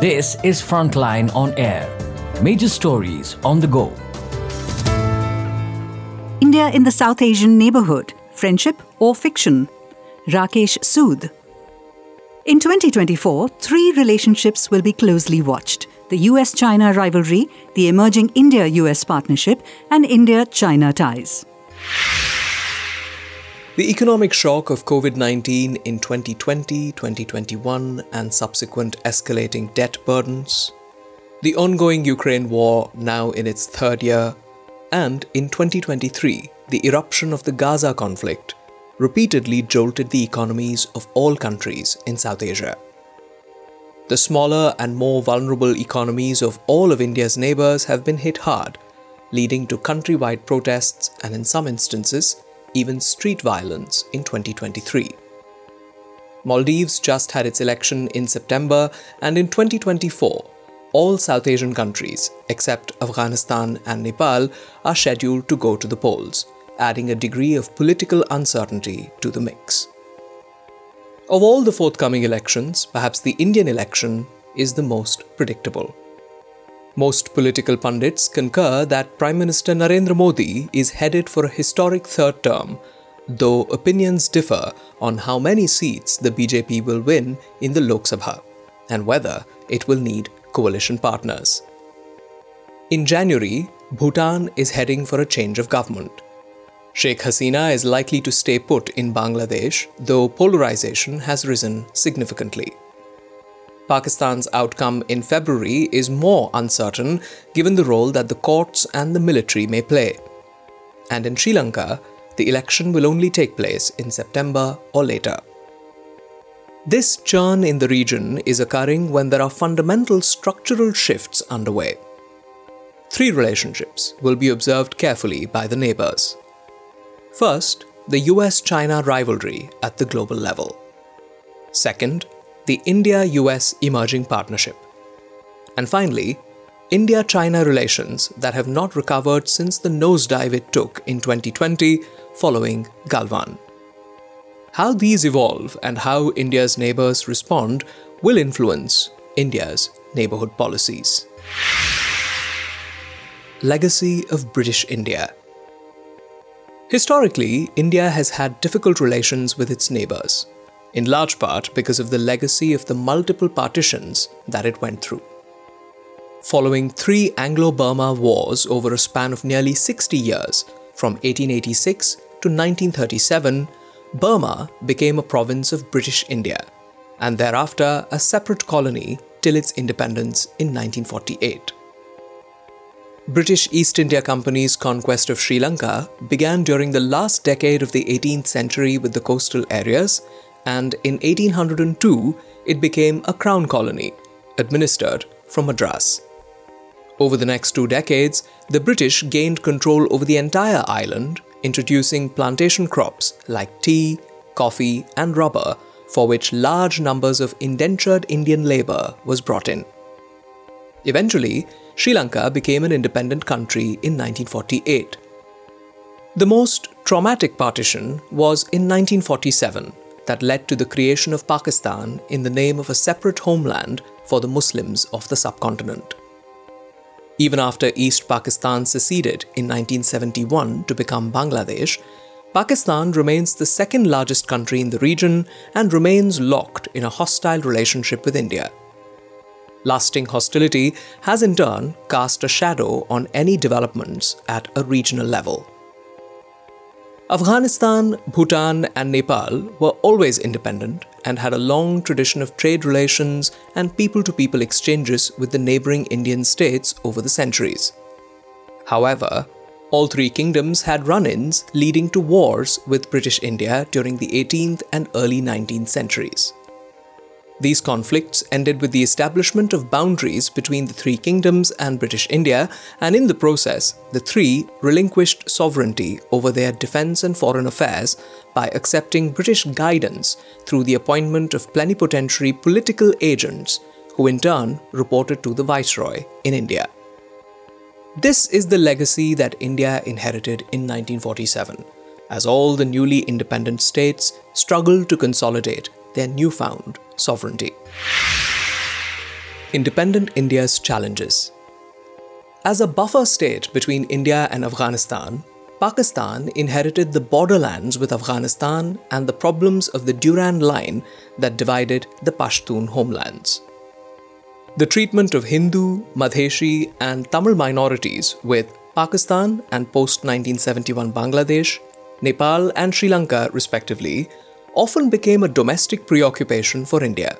This is Frontline on Air. Major stories on the go. India in the South Asian neighborhood friendship or fiction? Rakesh Sood. In 2024, three relationships will be closely watched the US China rivalry, the emerging India US partnership, and India China ties. The economic shock of COVID 19 in 2020, 2021, and subsequent escalating debt burdens, the ongoing Ukraine war now in its third year, and in 2023, the eruption of the Gaza conflict repeatedly jolted the economies of all countries in South Asia. The smaller and more vulnerable economies of all of India's neighbours have been hit hard, leading to countrywide protests and, in some instances, even street violence in 2023. Maldives just had its election in September, and in 2024, all South Asian countries, except Afghanistan and Nepal, are scheduled to go to the polls, adding a degree of political uncertainty to the mix. Of all the forthcoming elections, perhaps the Indian election is the most predictable. Most political pundits concur that Prime Minister Narendra Modi is headed for a historic third term, though opinions differ on how many seats the BJP will win in the Lok Sabha and whether it will need coalition partners. In January, Bhutan is heading for a change of government. Sheikh Hasina is likely to stay put in Bangladesh, though polarization has risen significantly. Pakistan's outcome in February is more uncertain given the role that the courts and the military may play. And in Sri Lanka, the election will only take place in September or later. This churn in the region is occurring when there are fundamental structural shifts underway. Three relationships will be observed carefully by the neighbors. First, the US China rivalry at the global level. Second, the India US Emerging Partnership. And finally, India China relations that have not recovered since the nosedive it took in 2020 following Galwan. How these evolve and how India's neighbors respond will influence India's neighborhood policies. Legacy of British India Historically, India has had difficult relations with its neighbors in large part because of the legacy of the multiple partitions that it went through. Following three Anglo Burma wars over a span of nearly 60 years, from 1886 to 1937, Burma became a province of British India, and thereafter a separate colony till its independence in 1948. British East India Company's conquest of Sri Lanka began during the last decade of the 18th century with the coastal areas and in 1802 it became a crown colony, administered from Madras. Over the next two decades, the British gained control over the entire island, introducing plantation crops like tea, coffee, and rubber, for which large numbers of indentured Indian labour was brought in. Eventually, Sri Lanka became an independent country in 1948. The most traumatic partition was in 1947 that led to the creation of Pakistan in the name of a separate homeland for the Muslims of the subcontinent. Even after East Pakistan seceded in 1971 to become Bangladesh, Pakistan remains the second largest country in the region and remains locked in a hostile relationship with India. Lasting hostility has in turn cast a shadow on any developments at a regional level. Afghanistan, Bhutan, and Nepal were always independent and had a long tradition of trade relations and people to people exchanges with the neighboring Indian states over the centuries. However, all three kingdoms had run ins leading to wars with British India during the 18th and early 19th centuries. These conflicts ended with the establishment of boundaries between the three kingdoms and British India, and in the process, the three relinquished sovereignty over their defence and foreign affairs by accepting British guidance through the appointment of plenipotentiary political agents, who in turn reported to the Viceroy in India. This is the legacy that India inherited in 1947, as all the newly independent states struggled to consolidate their newfound sovereignty. Independent India's challenges. As a buffer state between India and Afghanistan, Pakistan inherited the borderlands with Afghanistan and the problems of the Durand Line that divided the Pashtun homelands. The treatment of Hindu, Madheshi, and Tamil minorities with Pakistan and post 1971 Bangladesh, Nepal, and Sri Lanka, respectively, often became a domestic preoccupation for India.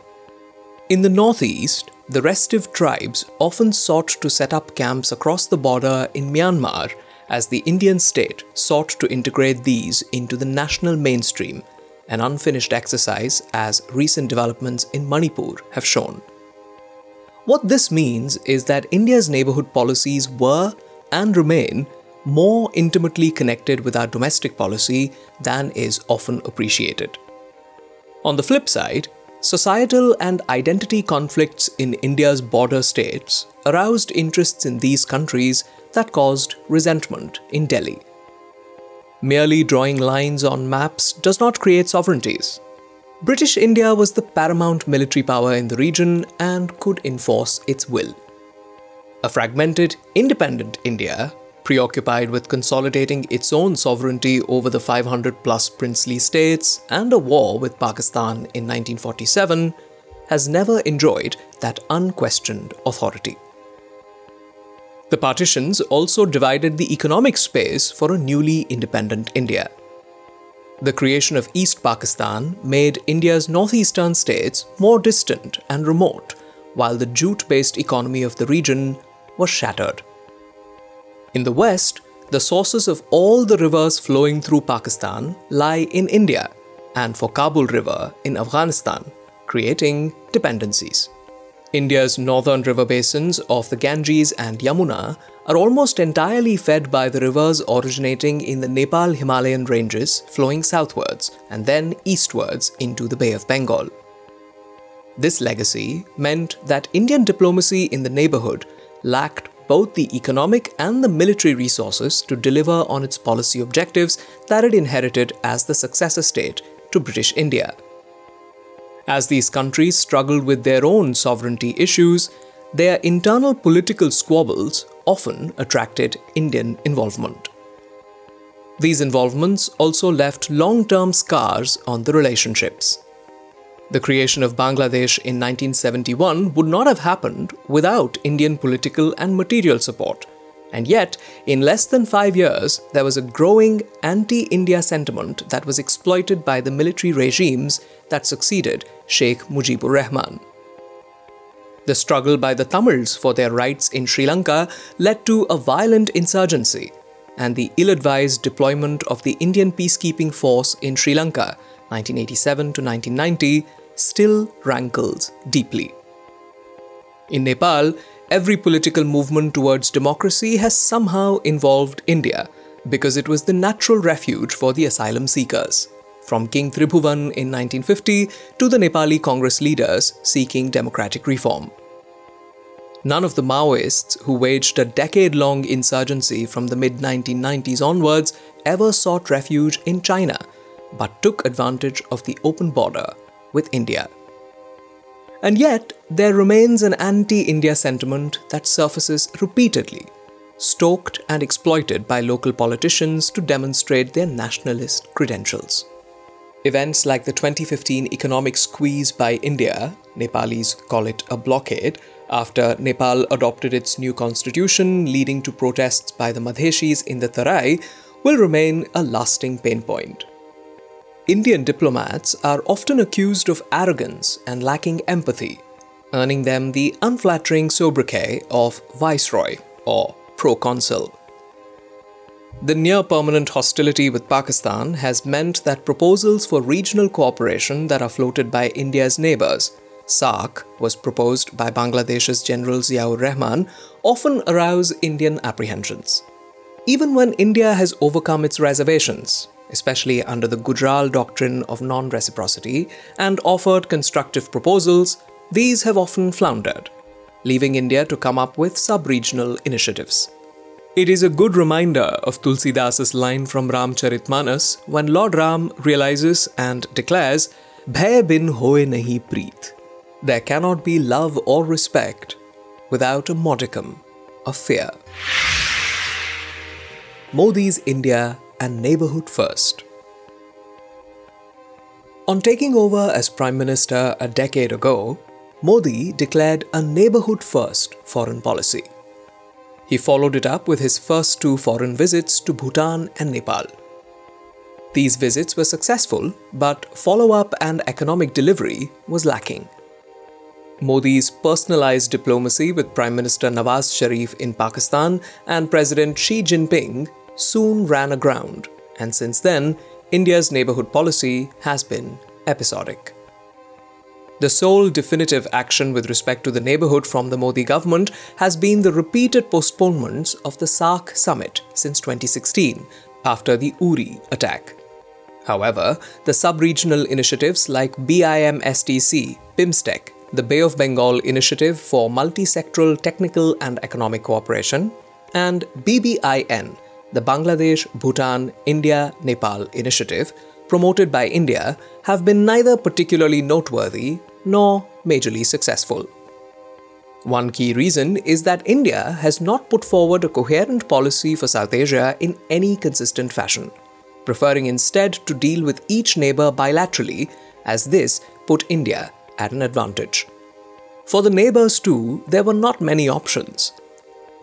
In the northeast, the restive tribes often sought to set up camps across the border in Myanmar as the Indian state sought to integrate these into the national mainstream, an unfinished exercise as recent developments in Manipur have shown. What this means is that India's neighbourhood policies were and remain more intimately connected with our domestic policy than is often appreciated. On the flip side, societal and identity conflicts in India's border states aroused interests in these countries that caused resentment in Delhi. Merely drawing lines on maps does not create sovereignties. British India was the paramount military power in the region and could enforce its will. A fragmented, independent India, preoccupied with consolidating its own sovereignty over the 500 plus princely states and a war with Pakistan in 1947, has never enjoyed that unquestioned authority. The partitions also divided the economic space for a newly independent India. The creation of East Pakistan made India's northeastern states more distant and remote, while the jute based economy of the region was shattered. In the west, the sources of all the rivers flowing through Pakistan lie in India and for Kabul River in Afghanistan, creating dependencies. India's northern river basins of the Ganges and Yamuna are almost entirely fed by the rivers originating in the Nepal Himalayan ranges flowing southwards and then eastwards into the Bay of Bengal. This legacy meant that Indian diplomacy in the neighborhood lacked both the economic and the military resources to deliver on its policy objectives that it inherited as the successor state to British India. As these countries struggled with their own sovereignty issues, their internal political squabbles often attracted Indian involvement. These involvements also left long term scars on the relationships. The creation of Bangladesh in 1971 would not have happened without Indian political and material support. And yet, in less than five years, there was a growing anti India sentiment that was exploited by the military regimes that succeeded Sheikh Mujibur Rahman. The struggle by the Tamils for their rights in Sri Lanka led to a violent insurgency, and the ill advised deployment of the Indian peacekeeping force in Sri Lanka 1987 to 1990 still rankles deeply. In Nepal, every political movement towards democracy has somehow involved India because it was the natural refuge for the asylum seekers, from King Tribhuvan in 1950 to the Nepali Congress leaders seeking democratic reform. None of the Maoists who waged a decade long insurgency from the mid 1990s onwards ever sought refuge in China, but took advantage of the open border with India. And yet, there remains an anti India sentiment that surfaces repeatedly, stoked and exploited by local politicians to demonstrate their nationalist credentials. Events like the 2015 economic squeeze by India, Nepalis call it a blockade, after Nepal adopted its new constitution, leading to protests by the Madheshis in the Tarai, will remain a lasting pain point. Indian diplomats are often accused of arrogance and lacking empathy, earning them the unflattering sobriquet of Viceroy or Proconsul. The near permanent hostility with Pakistan has meant that proposals for regional cooperation that are floated by India's neighbors, SAARC, was proposed by Bangladesh's General Ziaur Rahman, often arouse Indian apprehensions. Even when India has overcome its reservations, especially under the Gujral doctrine of non reciprocity, and offered constructive proposals, these have often floundered, leaving India to come up with sub regional initiatives. It is a good reminder of Tulsidas's line from Ramcharitmanas when Lord Ram realizes and declares, Bhay bin hoye nahi preet, there cannot be love or respect without a modicum of fear. Modi's India and Neighbourhood First. On taking over as Prime Minister a decade ago, Modi declared a neighbourhood first foreign policy. He followed it up with his first two foreign visits to Bhutan and Nepal. These visits were successful, but follow up and economic delivery was lacking. Modi's personalized diplomacy with Prime Minister Nawaz Sharif in Pakistan and President Xi Jinping soon ran aground, and since then, India's neighbourhood policy has been episodic. The sole definitive action with respect to the neighbourhood from the Modi government has been the repeated postponements of the SAARC summit since 2016 after the Uri attack. However, the sub regional initiatives like BIMSTC, BIMSTEC, the Bay of Bengal Initiative for Multi Sectoral Technical and Economic Cooperation, and BBIN, the Bangladesh, Bhutan, India, Nepal initiative, promoted by India, have been neither particularly noteworthy nor majorly successful. One key reason is that India has not put forward a coherent policy for South Asia in any consistent fashion, preferring instead to deal with each neighbor bilaterally, as this put India at an advantage. For the neighbors, too, there were not many options.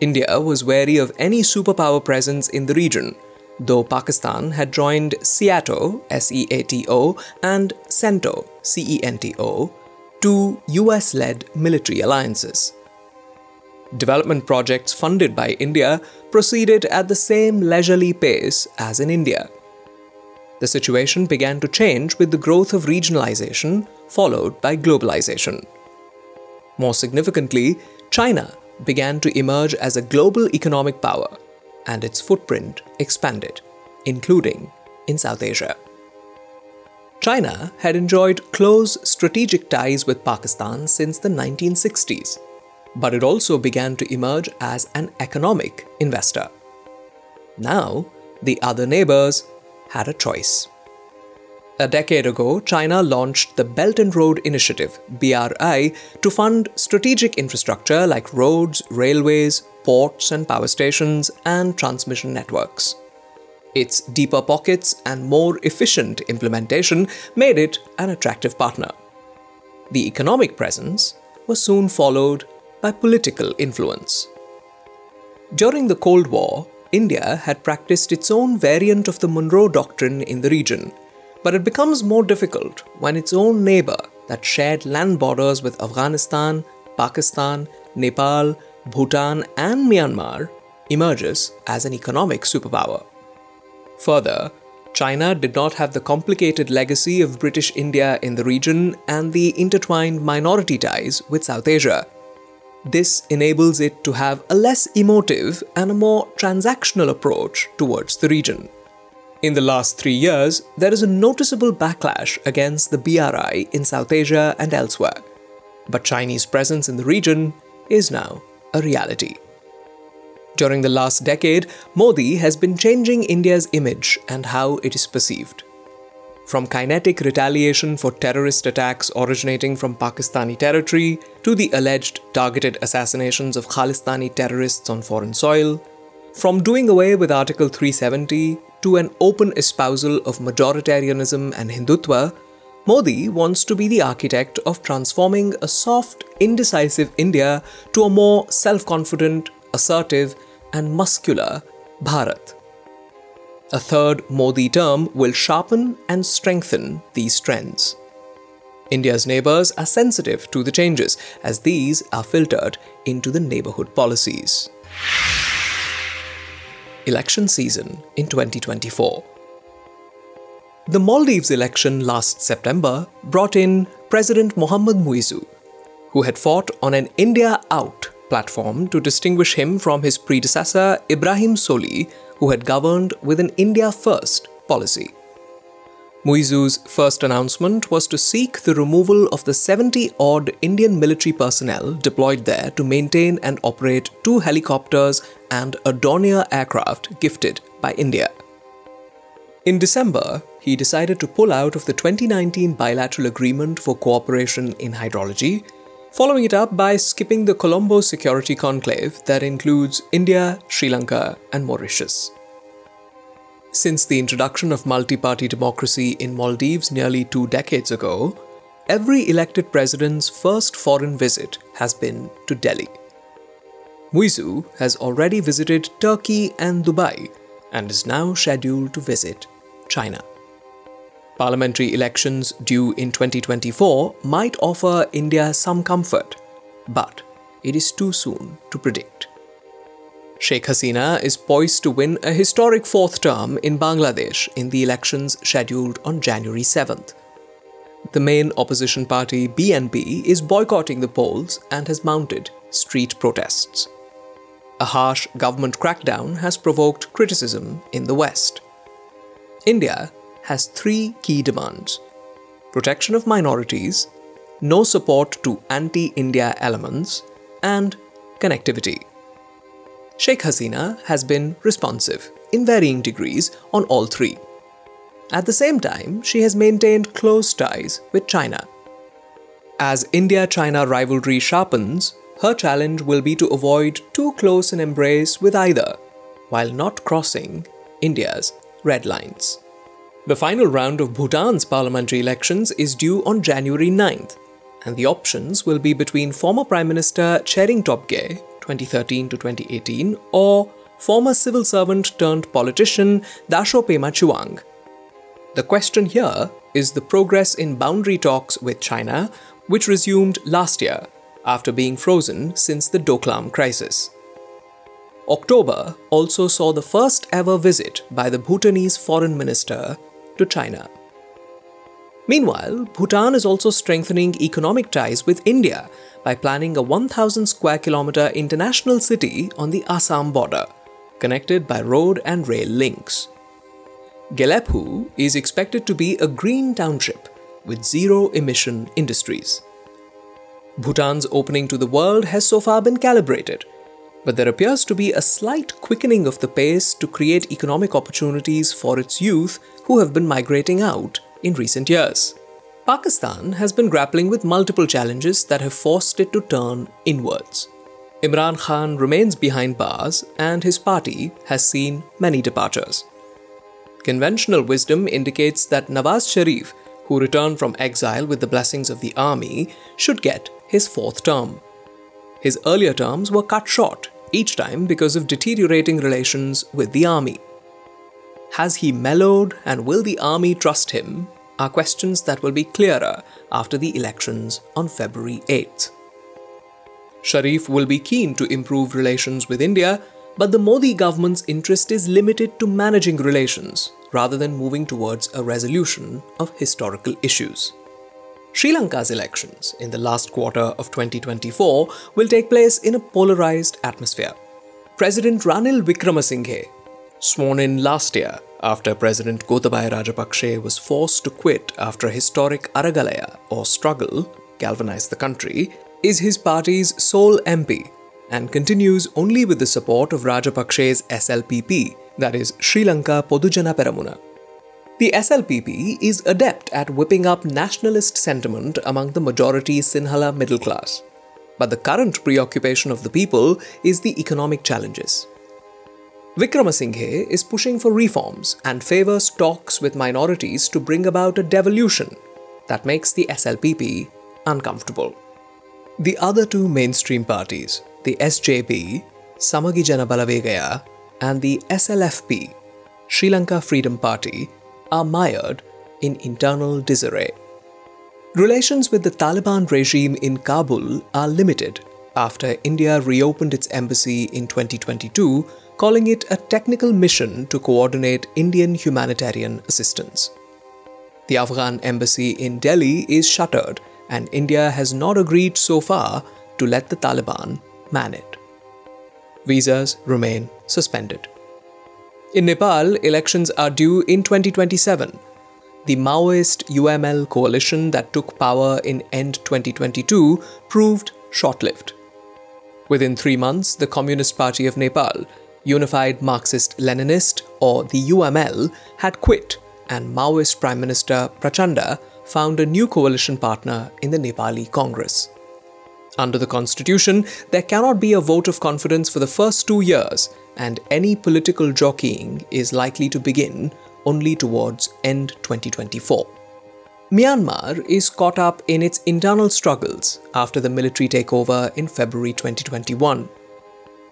India was wary of any superpower presence in the region, though Pakistan had joined SEATO, S E A T O, and CENTO, C E N T O, two US led military alliances. Development projects funded by India proceeded at the same leisurely pace as in India. The situation began to change with the growth of regionalization, followed by globalization. More significantly, China began to emerge as a global economic power, and its footprint expanded, including in South Asia. China had enjoyed close strategic ties with Pakistan since the 1960s, but it also began to emerge as an economic investor. Now, the other neighbors had a choice. A decade ago, China launched the Belt and Road Initiative, BRI, to fund strategic infrastructure like roads, railways, ports and power stations, and transmission networks. Its deeper pockets and more efficient implementation made it an attractive partner. The economic presence was soon followed by political influence. During the Cold War, India had practiced its own variant of the Monroe Doctrine in the region, but it becomes more difficult when its own neighbor that shared land borders with Afghanistan, Pakistan, Nepal, Bhutan, and Myanmar emerges as an economic superpower. Further, China did not have the complicated legacy of British India in the region and the intertwined minority ties with South Asia. This enables it to have a less emotive and a more transactional approach towards the region. In the last three years, there is a noticeable backlash against the BRI in South Asia and elsewhere, but Chinese presence in the region is now a reality. During the last decade, Modi has been changing India's image and how it is perceived. From kinetic retaliation for terrorist attacks originating from Pakistani territory to the alleged targeted assassinations of Khalistani terrorists on foreign soil, from doing away with Article 370 to an open espousal of majoritarianism and Hindutva, Modi wants to be the architect of transforming a soft, indecisive India to a more self confident, assertive, and muscular Bharat. A third Modi term will sharpen and strengthen these trends. India's neighbours are sensitive to the changes as these are filtered into the neighbourhood policies. Election season in 2024. The Maldives election last September brought in President Mohammad Muizzu, who had fought on an India out platform to distinguish him from his predecessor Ibrahim Solih, who had governed with an India First policy. Muizzu's first announcement was to seek the removal of the 70 odd Indian military personnel deployed there to maintain and operate two helicopters and a Dornier aircraft gifted by India. In December, he decided to pull out of the 2019 bilateral agreement for cooperation in hydrology, following it up by skipping the Colombo Security Conclave that includes India, Sri Lanka, and Mauritius. Since the introduction of multi party democracy in Maldives nearly two decades ago, every elected president's first foreign visit has been to Delhi. Muizzu has already visited Turkey and Dubai and is now scheduled to visit China. Parliamentary elections due in 2024 might offer India some comfort, but it is too soon to predict. Sheikh Hasina is poised to win a historic fourth term in Bangladesh in the elections scheduled on January 7th. The main opposition party, BNP, is boycotting the polls and has mounted street protests. A harsh government crackdown has provoked criticism in the West. India has three key demands protection of minorities, no support to anti India elements, and connectivity. Sheikh Hasina has been responsive in varying degrees on all three. At the same time, she has maintained close ties with China. As India China rivalry sharpens, her challenge will be to avoid too close an embrace with either, while not crossing India's red lines. The final round of Bhutan's parliamentary elections is due on January 9th, and the options will be between former Prime Minister Tshering Tobgay 2013 to 2018, or former civil servant turned politician Dasho Pema Tshewang. The question here is the progress in boundary talks with China, which resumed last year after being frozen since the Doklam crisis. October also saw the first ever visit by the Bhutanese foreign minister to China. Meanwhile, Bhutan is also strengthening economic ties with India by planning a 1,000 square kilometer international city on the Assam border, connected by road and rail links. Gelephu is expected to be a green township with zero emission industries. Bhutan's opening to the world has so far been calibrated, but there appears to be a slight quickening of the pace to create economic opportunities for its youth who have been migrating out in recent years. Pakistan has been grappling with multiple challenges that have forced it to turn inwards. Imran Khan remains behind bars, and his party has seen many departures. Conventional wisdom indicates that Nawaz Sharif, who returned from exile with the blessings of the army, should get his fourth term. His earlier terms were cut short, each time because of deteriorating relations with the army. Has he mellowed and will the army trust him are questions that will be clearer after the elections on February 8th. Sharif will be keen to improve relations with India, but the Modi government's interest is limited to managing relations rather than moving towards a resolution of historical issues. Sri Lanka's elections in the last quarter of 2024 will take place in a polarized atmosphere. President Ranil Wickremesinghe, sworn in last year, after President Gotabaya Rajapakse was forced to quit after a historic Aragalaya or struggle galvanized the country, is his party's sole MP and continues only with the support of Rajapakse's SLPP, that is Sri Lanka Podujana Peramuna. The SLPP is adept at whipping up nationalist sentiment among the majority Sinhala middle class. But the current preoccupation of the people is the economic challenges. Wickremesinghe is pushing for reforms and favors talks with minorities to bring about a devolution that makes the SLPP uncomfortable. The other two mainstream parties, the SJP, Samagi Jana Balavegaya, and the SLFP, Sri Lanka Freedom Party, are mired in internal disarray. Relations with the Taliban regime in Kabul are limited after India reopened its embassy in 2022 calling it a technical mission to coordinate Indian humanitarian assistance. The Afghan embassy in Delhi is shuttered, and India has not agreed so far to let the Taliban man it. Visas remain suspended. In Nepal, elections are due in 2027. The Maoist UML coalition that took power in end 2022 proved short lived. Within three months, the Communist Party of Nepal Unified Marxist Leninist, or the UML, had quit, and Maoist Prime Minister Prachanda found a new coalition partner in the Nepali Congress. Under the constitution, there cannot be a vote of confidence for the first two years, and any political jockeying is likely to begin only towards end 2024. Myanmar is caught up in its internal struggles after the military takeover in February 2021.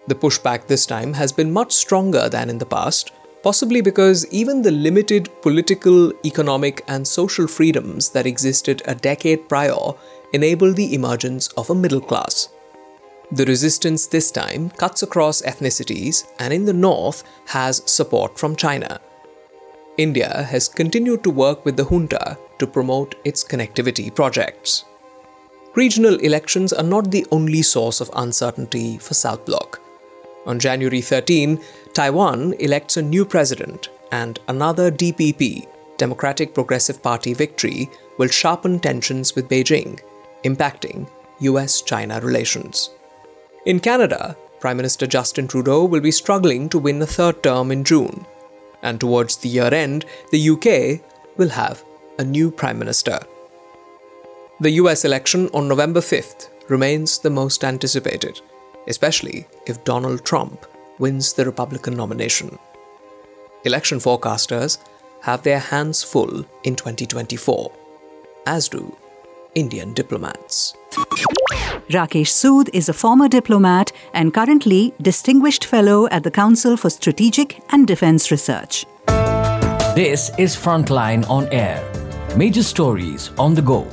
The pushback this time has been much stronger than in the past, possibly because even the limited political, economic, and social freedoms that existed a decade prior enabled the emergence of a middle class. The resistance this time cuts across ethnicities and in the north has support from China. India has continued to work with the junta to promote its connectivity projects. Regional elections are not the only source of uncertainty for South Bloc. On January 13, Taiwan elects a new president, and another DPP, Democratic Progressive Party victory, will sharpen tensions with Beijing, impacting US China relations. In Canada, Prime Minister Justin Trudeau will be struggling to win a third term in June, and towards the year end, the UK will have a new Prime Minister. The US election on November 5th remains the most anticipated, especially if Donald Trump wins the Republican nomination. Election forecasters have their hands full in 2024, as do Indian diplomats. Rakesh Sood is a former diplomat and currently Distinguished Fellow at the Council for Strategic and Defense Research. This is Frontline on Air. Major stories on the go.